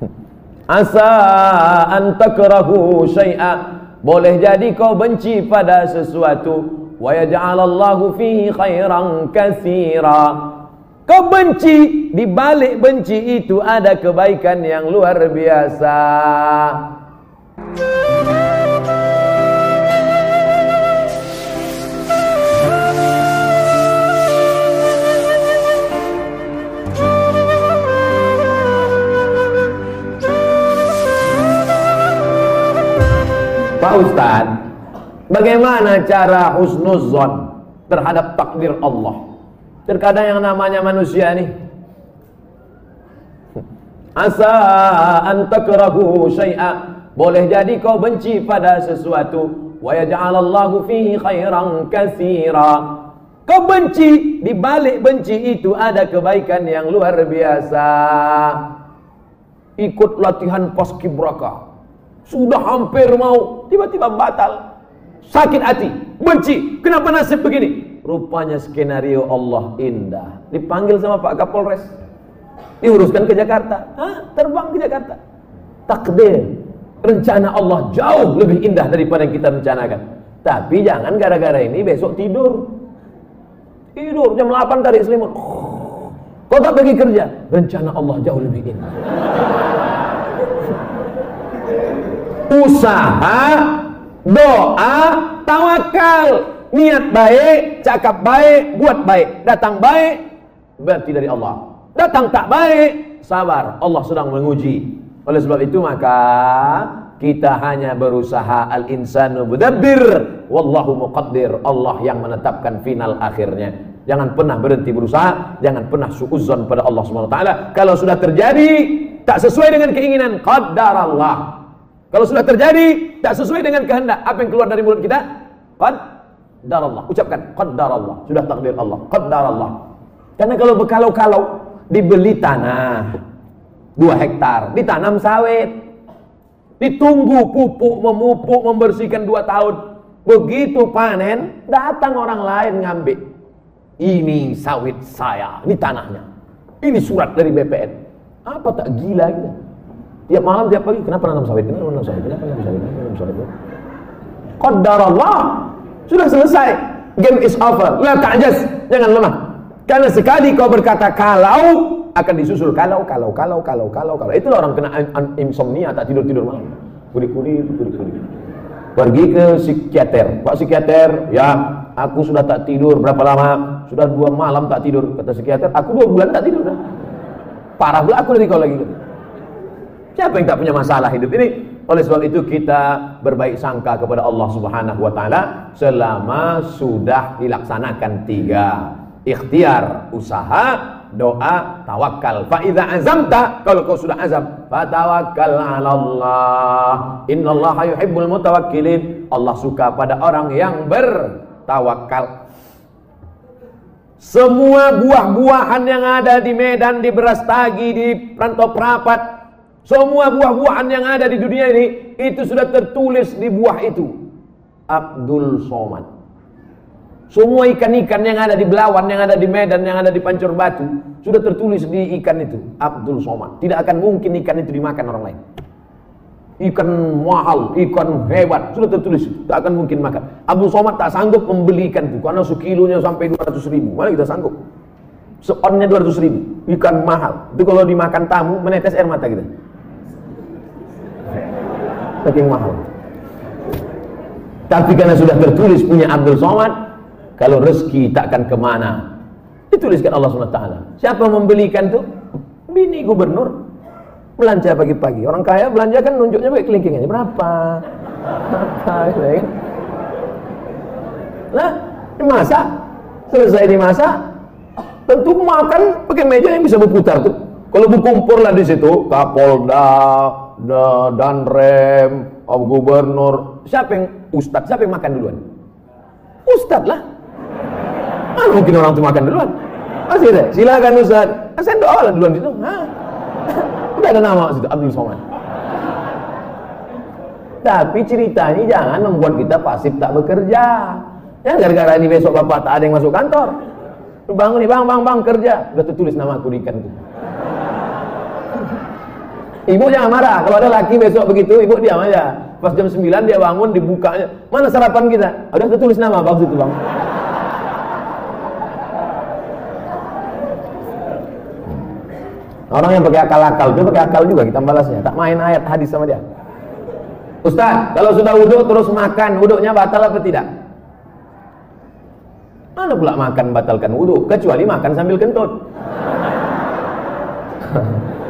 Asa an takrahu syai'a. Boleh jadi kau benci pada sesuatu wa yaj'alallahu fihi khairan katsira. Kau benci, di balik benci itu ada kebaikan yang luar biasa. Pak Ustaz, bagaimana cara husnuzon terhadap takdir Allah? Terkadang yang namanya manusia nih Asa an syai'a. Boleh jadi kau benci pada sesuatu. Wa yaj'alallahu fihi khairan katsira. Kau benci, di balik benci itu ada kebaikan yang luar biasa. Ikut latihan paskibraka sudah hampir mau tiba-tiba batal. Sakit hati benci. Kenapa nasib begini? Rupanya skenario Allah indah. Dipanggil sama Pak Kapolres. Diuruskan ke Jakarta. Hah? terbang ke Jakarta. Takdir. Rencana Allah jauh lebih indah daripada yang kita rencanakan. Tapi jangan gara-gara ini besok tidur. Tidur jam 8 tarik selimut. Kau tak pergi kerja? Rencana Allah jauh lebih indah usaha, doa, tawakal, niat baik, cakap baik, buat baik, datang baik, berarti dari Allah. Datang tak baik, sabar, Allah sedang menguji. Oleh sebab itu maka kita hanya berusaha al-insanu mudabbir wallahu muqaddir. Allah yang menetapkan final akhirnya. Jangan pernah berhenti berusaha, jangan pernah suudzon pada Allah taala. Kalau sudah terjadi tak sesuai dengan keinginan, qadarallah. Kalau sudah terjadi tak sesuai dengan kehendak, apa yang keluar dari mulut kita? Qadarallah. Ucapkan qadarallah. Sudah takdir Allah. Qadarallah. Karena kalau berkalau-kalau dibeli tanah dua hektar, ditanam sawit, ditunggu pupuk, memupuk, membersihkan dua tahun. Begitu panen, datang orang lain ngambil. Ini sawit saya, ini tanahnya. Ini surat dari BPN. Apa tak gila? Tiap malam, tiap pagi, kenapa nanam sawit? Kenapa nanam sawit? Kenapa nanam sawit? Kenapa nanam sawit? Allah Sudah selesai. Game is over. La ta'jaz. Jangan lemah. Karena sekali kau berkata kalau, akan disusul kalau, kalau, kalau, kalau, kalau, kalau. Itulah orang kena insomnia, tak tidur-tidur malam. Kudik-kudik, kudik-kudik. Pergi ke psikiater. Pak psikiater, ya aku sudah tak tidur berapa lama? Sudah dua malam tak tidur. Kata psikiater, aku dua bulan tak tidur. Parah pula aku nanti kau lagi. Siapa yang tak punya masalah hidup ini? Oleh sebab itu kita berbaik sangka kepada Allah Subhanahu wa taala selama sudah dilaksanakan tiga ikhtiar, usaha, doa, tawakal. Fa idza azamta, kalau kau sudah azam, fatawakkal 'ala Allah. Innallaha yuhibbul mutawakkilin. Allah suka pada orang yang bertawakal. Semua buah-buahan yang ada di Medan, di Berastagi, di Rantau Prapat, semua buah-buahan yang ada di dunia ini itu sudah tertulis di buah itu. Abdul Somad. Semua ikan-ikan yang ada di Belawan, yang ada di Medan, yang ada di Pancur Batu sudah tertulis di ikan itu. Abdul Somad. Tidak akan mungkin ikan itu dimakan orang lain. Ikan mahal, ikan hebat sudah tertulis. Tak akan mungkin makan. Abdul Somad tak sanggup membeli ikan itu karena sekilonya sampai 200 ribu. Mana kita sanggup? Seonnya 200 ribu. Ikan mahal. Itu kalau dimakan tamu menetes air mata kita saking mahal. Tapi karena sudah tertulis punya Abdul Somad, kalau rezeki takkan ke mana. Dituliskan Allah SWT. Siapa membelikan tuh? Bini gubernur. Belanja pagi-pagi. Orang kaya belanja kan nunjuknya pakai kelingkingannya. Berapa? Berapa? Nah, dimasak. Selesai dimasak, tentu makan pakai meja yang bisa berputar tuh. Kalau berkumpul lah di situ, Kapolda, dan rem, gubernur, siapa yang ustadz, siapa yang makan duluan? Ustadz lah. Mana mungkin orang itu makan duluan? Masih ada, silakan ustadz. Nah, saya doa lah duluan situ. Hah? Udah ada nama situ, Abdul Somad. Tapi ceritanya jangan membuat kita pasif tak bekerja. Ya gara-gara ini besok bapak tak ada yang masuk kantor. Bangun nih bang, bang, bang kerja. Udah tertulis nama aku di ikan. Ibu jangan marah. Kalau ada laki besok begitu, ibu diam aja. Pas jam 9 dia bangun, dibukanya. Mana sarapan kita? Ada tulis nama apa itu bang? Orang yang pakai akal-akal itu pakai akal juga kita balasnya. Tak main ayat hadis sama dia. Ustaz, kalau sudah wudhu terus makan, wudhunya batal apa tidak? Mana pula makan batalkan wudhu? Kecuali makan sambil kentut.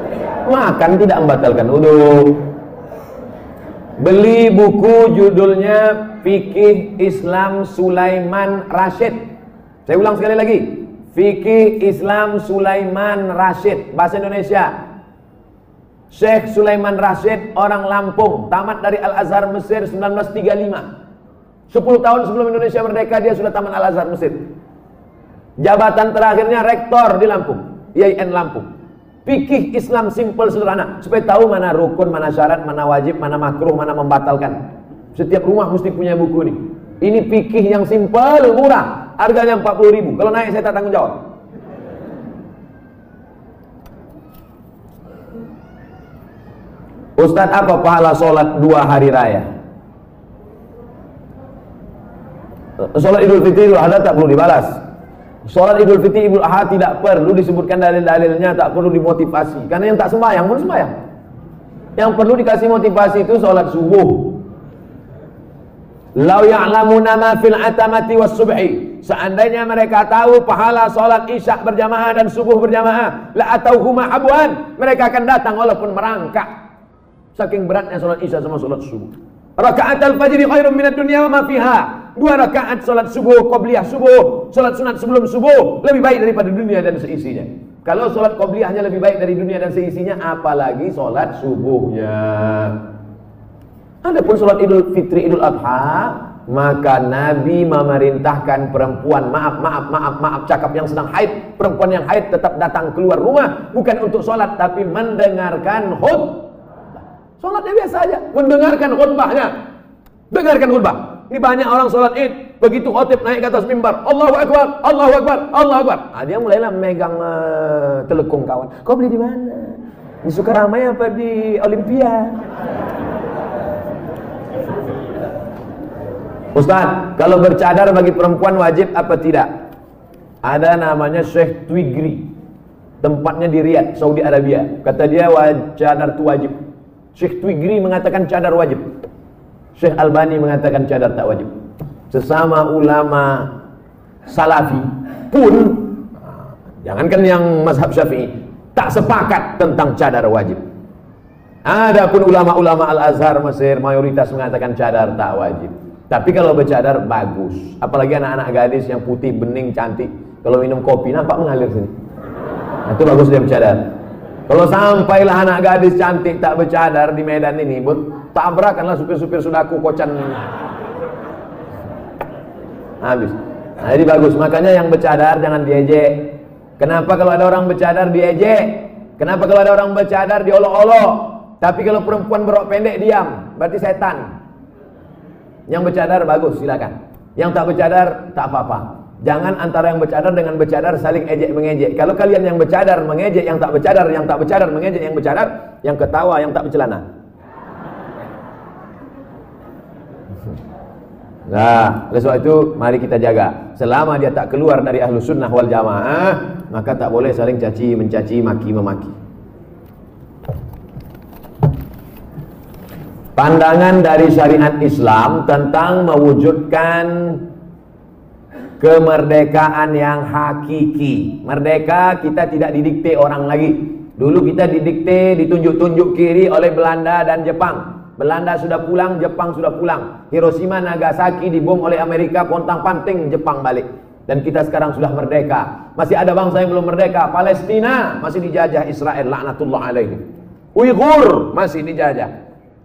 makan tidak membatalkan wudhu. Beli buku judulnya Fikih Islam Sulaiman Rashid. Saya ulang sekali lagi. Fikih Islam Sulaiman Rashid bahasa Indonesia Syekh Sulaiman Rashid orang Lampung tamat dari Al-Azhar Mesir 1935 10 tahun sebelum Indonesia merdeka dia sudah tamat Al-Azhar Mesir jabatan terakhirnya rektor di Lampung IAIN Lampung Fikih Islam simple sederhana supaya tahu mana rukun, mana syarat, mana wajib, mana makruh, mana membatalkan. Setiap rumah mesti punya buku ini. Ini fikih yang simple, murah. Harganya 40 ribu. Kalau naik saya tak tanggung jawab. Ustaz apa pahala sholat dua hari raya? Sholat idul fitri idul adha tak perlu dibalas. Sholat idul fitri idul adha tidak perlu disebutkan dalil-dalilnya, tak perlu dimotivasi. Karena yang tak sembahyang pun sembahyang. Yang perlu dikasih motivasi itu sholat subuh. Lau ya'lamuna ma fil atamati was subhi Seandainya mereka tahu pahala solat isya berjamaah dan subuh berjamaah, la huma abuan, mereka akan datang walaupun merangkak. Saking beratnya solat isya sama solat subuh. Rakaat al-fajr khairun minad dunya wa fiha. Dua rakaat solat subuh qabliyah subuh, solat sunat sebelum subuh lebih baik daripada dunia dan seisinya. Kalau solat qabliyahnya lebih baik dari dunia dan seisinya, apalagi solat subuhnya. Adapun solat Idul Fitri Idul Adha maka Nabi memerintahkan perempuan maaf maaf maaf maaf cakap yang sedang haid perempuan yang haid tetap datang keluar rumah bukan untuk sholat tapi mendengarkan khutbah sholatnya biasa aja mendengarkan khutbahnya dengarkan khutbah ini banyak orang sholat id begitu khotib naik ke atas mimbar Allahu Akbar Allahu Akbar Allahu Akbar nah, dia mulailah megang uh, telekung kawan kau beli di mana di Sukaramai apa di Olimpia Ustaz, kalau bercadar bagi perempuan wajib apa tidak? Ada namanya Syekh Twigri. Tempatnya di Riyadh, Saudi Arabia. Kata dia cadar itu wajib. Syekh Twigri mengatakan cadar wajib. Syekh Albani mengatakan cadar tak wajib. Sesama ulama salafi pun jangankan yang mazhab Syafi'i tak sepakat tentang cadar wajib. Adapun ulama-ulama Al-Azhar Mesir mayoritas mengatakan cadar tak wajib. Tapi kalau bercadar bagus. Apalagi anak-anak gadis yang putih, bening, cantik. Kalau minum kopi nampak mengalir sini. Nah, itu bagus dia bercadar. Kalau sampailah anak gadis cantik tak bercadar di Medan ini, tabrakanlah supir-supir sudaku kocan. Habis. Nah, jadi bagus. Makanya yang bercadar jangan diejek. Kenapa kalau ada orang bercadar diejek? Kenapa kalau ada orang bercadar diolok-olok? Tapi kalau perempuan berok pendek diam, berarti setan. Yang bercadar bagus, silakan. Yang tak bercadar tak apa-apa. Jangan antara yang bercadar dengan bercadar saling ejek mengejek. Kalau kalian yang bercadar mengejek yang tak bercadar, yang tak bercadar mengejek yang bercadar, yang ketawa yang tak bercelana. Nah, oleh sebab itu mari kita jaga. Selama dia tak keluar dari ahlu sunnah wal jamaah, maka tak boleh saling caci, mencaci, maki, memaki. pandangan dari syariat Islam tentang mewujudkan kemerdekaan yang hakiki. Merdeka kita tidak didikte orang lagi. Dulu kita didikte, ditunjuk-tunjuk kiri oleh Belanda dan Jepang. Belanda sudah pulang, Jepang sudah pulang. Hiroshima, Nagasaki dibom oleh Amerika, pontang-panting Jepang balik. Dan kita sekarang sudah merdeka. Masih ada bangsa yang belum merdeka. Palestina masih dijajah Israel, laknatullah alaihi. Uighur masih dijajah.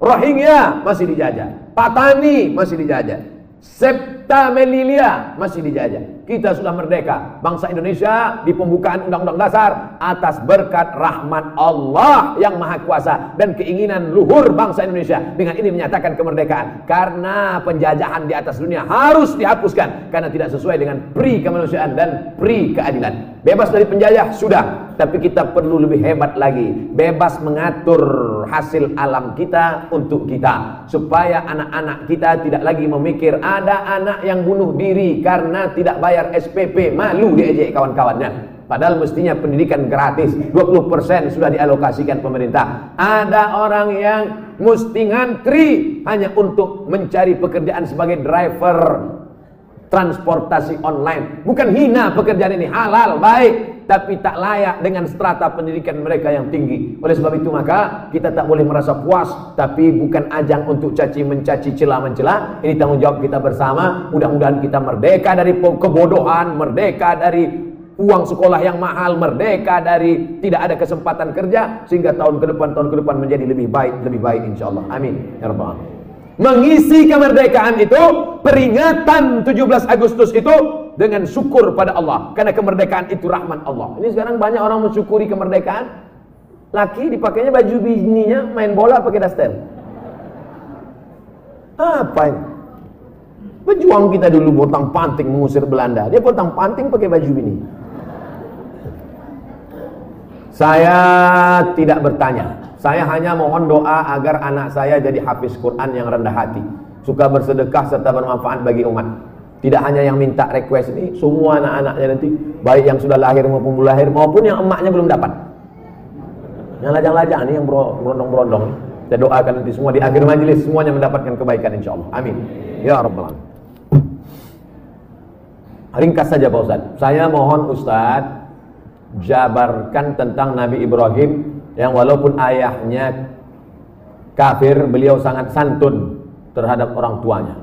Rohingya masih dijajah. Patani masih dijajah. Sep Tamelilia masih dijajah. Kita sudah merdeka. Bangsa Indonesia di pembukaan Undang-Undang Dasar atas berkat rahmat Allah yang Maha Kuasa dan keinginan luhur bangsa Indonesia dengan ini menyatakan kemerdekaan. Karena penjajahan di atas dunia harus dihapuskan karena tidak sesuai dengan pri kemanusiaan dan pri keadilan. Bebas dari penjajah sudah, tapi kita perlu lebih hebat lagi. Bebas mengatur hasil alam kita untuk kita supaya anak-anak kita tidak lagi memikir ada anak yang bunuh diri karena tidak bayar bayar SPP, malu diejek kawan-kawannya. Padahal mestinya pendidikan gratis, 20% sudah dialokasikan pemerintah. Ada orang yang mesti ngantri hanya untuk mencari pekerjaan sebagai driver transportasi online. Bukan hina pekerjaan ini, halal, baik, tapi tak layak dengan strata pendidikan mereka yang tinggi. Oleh sebab itu maka kita tak boleh merasa puas, tapi bukan ajang untuk caci mencaci celah mencela. Ini tanggung jawab kita bersama. Mudah-mudahan kita merdeka dari kebodohan, merdeka dari uang sekolah yang mahal, merdeka dari tidak ada kesempatan kerja sehingga tahun ke depan tahun ke depan menjadi lebih baik, lebih baik insyaallah. Amin. Ya rabbal alamin. Mengisi kemerdekaan itu, peringatan 17 Agustus itu dengan syukur pada Allah. Karena kemerdekaan itu rahmat Allah. Ini sekarang banyak orang mensyukuri kemerdekaan. Laki dipakainya baju bininya main bola pakai daster. Apa ini? Pejuang kita dulu botang panting mengusir Belanda. Dia botang panting pakai baju bini. Saya tidak bertanya. Saya hanya mohon doa agar anak saya jadi hafiz Quran yang rendah hati. Suka bersedekah serta bermanfaat bagi umat. Tidak hanya yang minta request ini, semua anak-anaknya nanti, baik yang sudah lahir maupun belum lahir, maupun yang emaknya belum dapat. Yang lajang-lajang ini, yang berondong-berondong. Saya doakan nanti semua di akhir majelis, semuanya mendapatkan kebaikan insya Allah. Amin. Ya Rabbal. Ringkas saja Pak Ustaz. Saya mohon Ustaz jabarkan tentang Nabi Ibrahim yang walaupun ayahnya kafir, beliau sangat santun terhadap orang tuanya.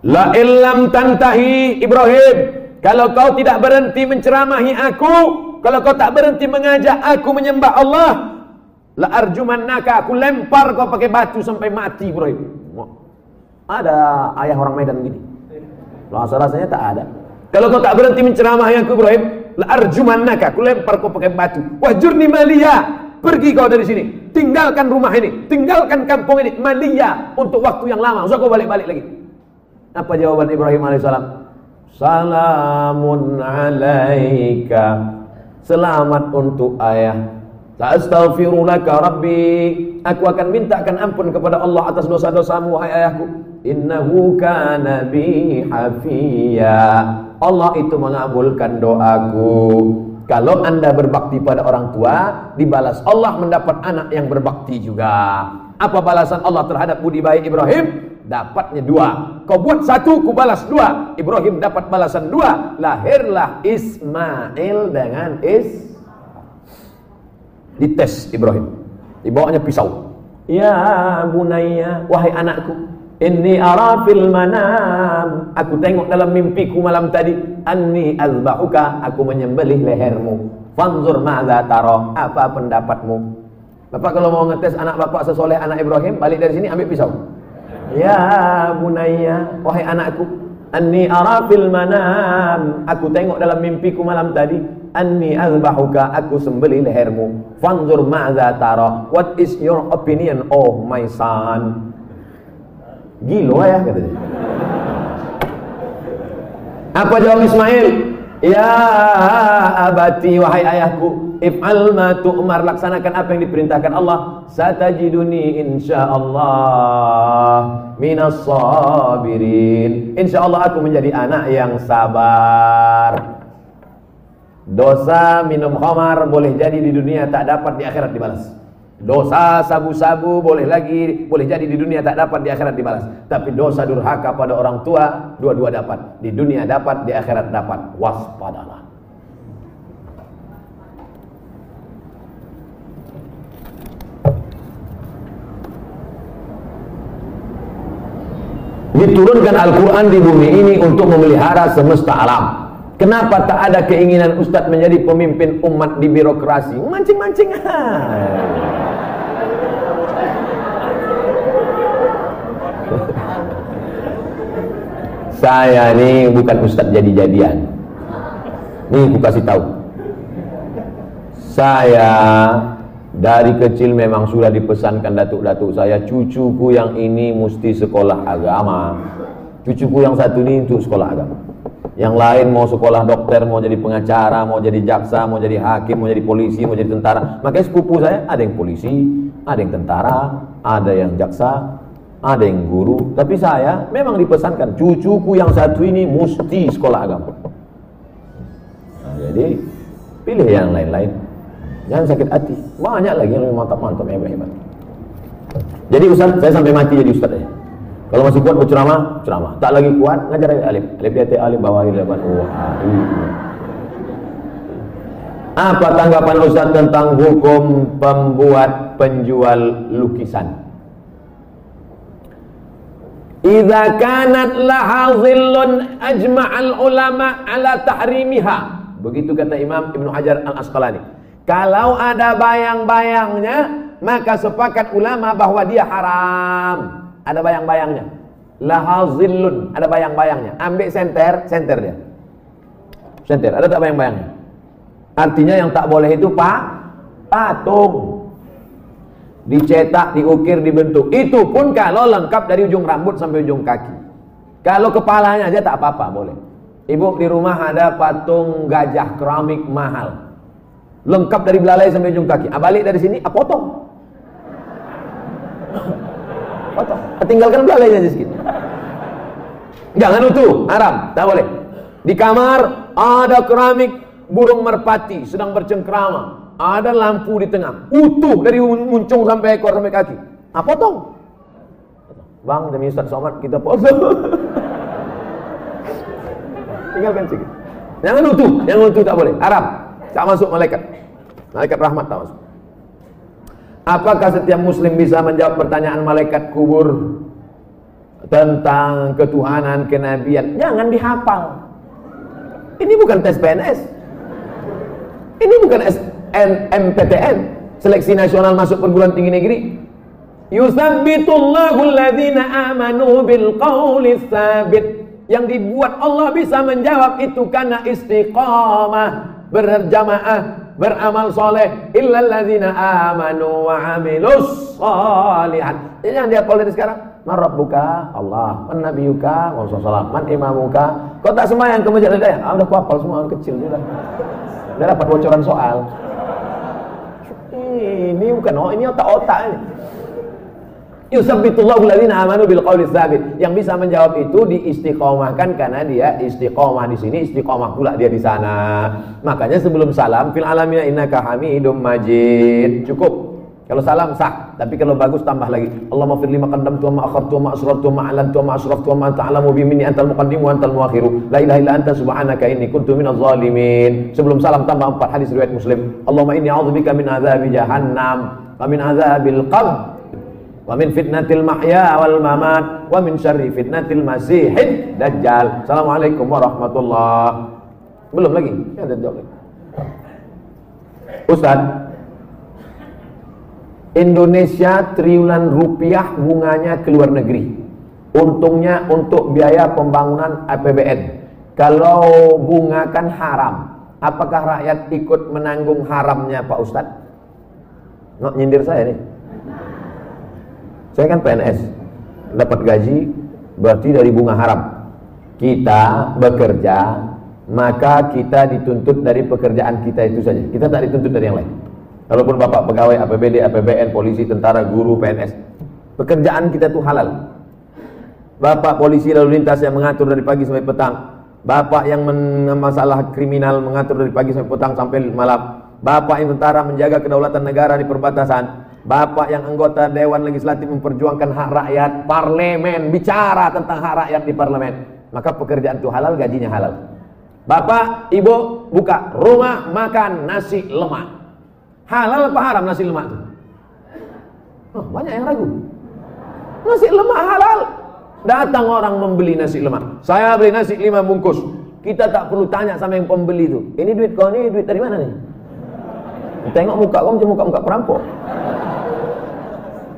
La illam tantahi Ibrahim, kalau kau tidak berhenti menceramahi aku, kalau kau tak berhenti mengajak aku menyembah Allah, la arjumannaka, aku lempar kau pakai batu sampai mati Ibrahim. Ada ayah orang Medan gini. Rasa rasanya tak ada. Kalau kau tak berhenti menceramahi aku Ibrahim, la arjumannaka aku lempar kau pakai batu. Wajurni malia. Pergi kau dari sini. Tinggalkan rumah ini. Tinggalkan kampung ini. Malia. Untuk waktu yang lama. Usah kau balik-balik lagi apa jawaban Ibrahim alaihissalam? Salamun alaika. Selamat untuk ayah. Astaghfirulaka Rabbi. Aku akan mintakan ampun kepada Allah atas dosa-dosamu Hai ayahku. Innahu kana bi hafiya. Allah itu mengabulkan doaku. Kalau anda berbakti pada orang tua Dibalas. Allah mendapat anak yang berbakti juga Apa balasan Allah terhadap budi baik Ibrahim? Dapatnya dua. Kau buat satu, ku balas dua. Ibrahim dapat balasan dua. Lahirlah Ismail dengan Is dites Ibrahim. Dibawanya pisau. Ya bunaya wahai anakku inni ara fil manam. Aku tengok dalam mimpiku malam tadi. Anni azbahuka aku menyembelih lehermu. Fanzur ma'za taro apa pendapatmu Bapak kalau mau ngetes anak bapak sesoleh anak Ibrahim balik dari sini ambil pisau. Ya bunaya wahai anakku anni ara fil manam. Aku tengok dalam mimpiku malam tadi anni azbahuka aku sembeli lehermu. Fanzur ma'za tara what is your opinion oh my son? Gilo ya katanya apa jawab Ismail ya abati wahai ayahku if'al ma tu'mar laksanakan apa yang diperintahkan Allah. Satajiduni insyaallah minas sabirin. Insyaallah aku menjadi anak yang sabar. Dosa minum khamar boleh jadi di dunia tak dapat di akhirat dibalas. Dosa sabu-sabu boleh lagi boleh jadi di dunia tak dapat di akhirat dibalas. Tapi dosa durhaka pada orang tua dua-dua dapat. Di dunia dapat, di akhirat dapat. Waspadalah. Diturunkan Al-Quran di bumi ini untuk memelihara semesta alam. Kenapa tak ada keinginan Ustadz menjadi pemimpin umat di birokrasi? Mancing-mancing. Saya ini bukan ustadz jadi-jadian. Nih, aku kasih tahu. Saya dari kecil memang sudah dipesankan datuk-datuk saya, cucuku yang ini mesti sekolah agama. Cucuku yang satu ini untuk sekolah agama. Yang lain mau sekolah dokter, mau jadi pengacara, mau jadi jaksa, mau jadi hakim, mau jadi polisi, mau jadi tentara. Makanya sepupu saya ada yang polisi, ada yang tentara, ada yang jaksa, ada yang guru. Tapi saya memang dipesankan cucuku yang satu ini mesti sekolah agama. Nah, jadi pilih yang lain-lain. Jangan sakit hati. Banyak lagi yang mantap-mantap hebat-hebat. Jadi Ustaz, saya sampai mati jadi Ustaz ya. Kalau masih kuat berceramah, ceramah. Tak lagi kuat, ngajar alif. Alif dia alif bawah depan. Oh, Apa tanggapan Ustaz tentang hukum pembuat penjual lukisan? Idza kanat laha dhillun ajma'al ulama ala tahrimiha. Begitu kata Imam Ibnu Hajar Al-Asqalani. Kalau ada bayang-bayangnya, maka sepakat ulama bahwa dia haram. Ada bayang-bayangnya. Lahazillun, ada bayang-bayangnya. Ambil senter, senter dia. Senter, ada tak bayang-bayangnya? Artinya yang tak boleh itu pak, patung. Dicetak, diukir, dibentuk. Itu pun kalau lengkap dari ujung rambut sampai ujung kaki. Kalau kepalanya aja tak apa-apa, boleh. Ibu di rumah ada patung gajah keramik mahal. Lengkap dari belalai sampai ujung kaki. Ah, balik dari sini, ah, potong. potong. Tinggalkan belalainya aja sedikit. Jangan utuh, haram, tak boleh. Di kamar ada keramik burung merpati sedang bercengkrama. Ada lampu di tengah, utuh dari muncung sampai ekor sampai kaki. Ah, potong. Bang, demi Ustaz Somad kita potong. Tinggalkan sedikit. Jangan utuh, jangan utuh tak boleh. Haram. Tak masuk malaikat. Malaikat rahmat tak masuk. Apakah setiap muslim bisa menjawab pertanyaan malaikat kubur tentang ketuhanan, kenabian? Jangan dihafal. Ini bukan tes PNS. Ini bukan SNMPTN, seleksi nasional masuk perguruan tinggi negeri. Yusabbitullahu alladhina amanu bil qawli. Yang dibuat Allah bisa menjawab itu karena istiqamah, berjamaah, beramal soleh. Illal ladzina amanu wa amilus solihat jadi jangan dihafal dari sekarang. Man rabbuka Allah. Man nabiyuka wa sallam man imamuka. Kau tak sembahyang ke masjid? Ah, udah kuapal semua udah kecil sudah udah dapat bocoran soal ini bukan oh ini otak-otak ini Yusabbitullahu alladziina amanu bil qawli tsabit. Yang bisa menjawab itu diistiqomahkan karena dia istiqomah di sini, istiqomah pula dia di sana. Makanya sebelum salam fil alamina innaka hamidum majid. Cukup. Kalau salam sah, tapi kalau bagus tambah lagi. Allahumma fir lima qaddamtu wa ma akhartu wa ma asrartu wa ma a'lantu wa ma asraftu wa ma anta a'lamu bi minni antal muqaddim wa antal muakhiru. La ilaha illa anta subhanaka inni kuntu minaz zalimin. Sebelum salam tambah empat hadis riwayat Muslim. Allahumma inni a'udzubika min adzabi jahannam wa min adzabil qabr wa min fitnatil mahya wal mamat wa min syarri fitnatil masihid dajjal. Assalamualaikum warahmatullahi Belum lagi? Ya, ada jawab. Ustaz, Indonesia triliunan rupiah bunganya ke luar negeri. Untungnya untuk biaya pembangunan APBN. Kalau bunga kan haram, apakah rakyat ikut menanggung haramnya Pak Ustadz? Nggak nyindir saya nih. Saya kan PNS, dapat gaji berarti dari bunga haram. Kita bekerja, maka kita dituntut dari pekerjaan kita itu saja. Kita tak dituntut dari yang lain. Walaupun bapak pegawai APBD, APBN, polisi, tentara, guru, PNS. Pekerjaan kita itu halal. Bapak polisi lalu lintas yang mengatur dari pagi sampai petang. Bapak yang masalah kriminal mengatur dari pagi sampai petang sampai malam. Bapak yang tentara menjaga kedaulatan negara di perbatasan. Bapak yang anggota Dewan Legislatif memperjuangkan hak rakyat, parlemen, bicara tentang hak rakyat di parlemen. Maka pekerjaan itu halal, gajinya halal. Bapak, ibu buka rumah makan nasi lemak. Halal apa haram nasi lemak itu? Oh, banyak yang ragu. Nasi lemak halal. Datang orang membeli nasi lemak. Saya beli nasi lima bungkus. Kita tak perlu tanya sama yang pembeli itu. Ini duit kau ini duit dari mana nih? Tengok muka kau macam muka-muka perampok.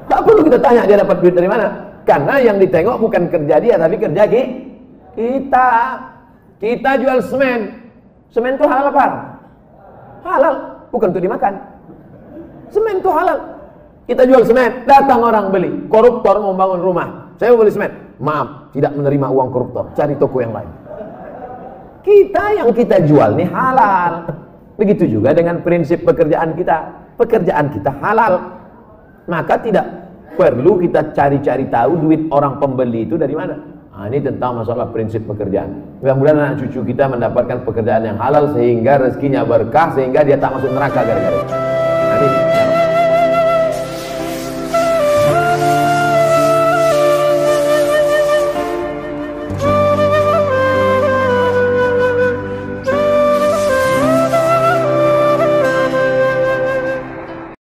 Tak perlu kita tanya dia dapat duit dari mana. Karena yang ditengok bukan kerja dia tapi kerja Kita kita jual semen. Semen itu halal apa? Halal, bukan untuk dimakan. Semen itu halal. Kita jual semen, datang orang beli. Koruptor mau bangun rumah. Saya mau beli semen. Maaf, tidak menerima uang koruptor. Cari toko yang lain. Kita yang kita jual nih halal. Begitu juga dengan prinsip pekerjaan kita. Pekerjaan kita halal. Maka tidak perlu kita cari-cari tahu duit orang pembeli itu dari mana. Nah, ini tentang masalah prinsip pekerjaan. Mudah-mudahan anak cucu kita mendapatkan pekerjaan yang halal sehingga rezekinya berkah sehingga dia tak masuk neraka gara-gara.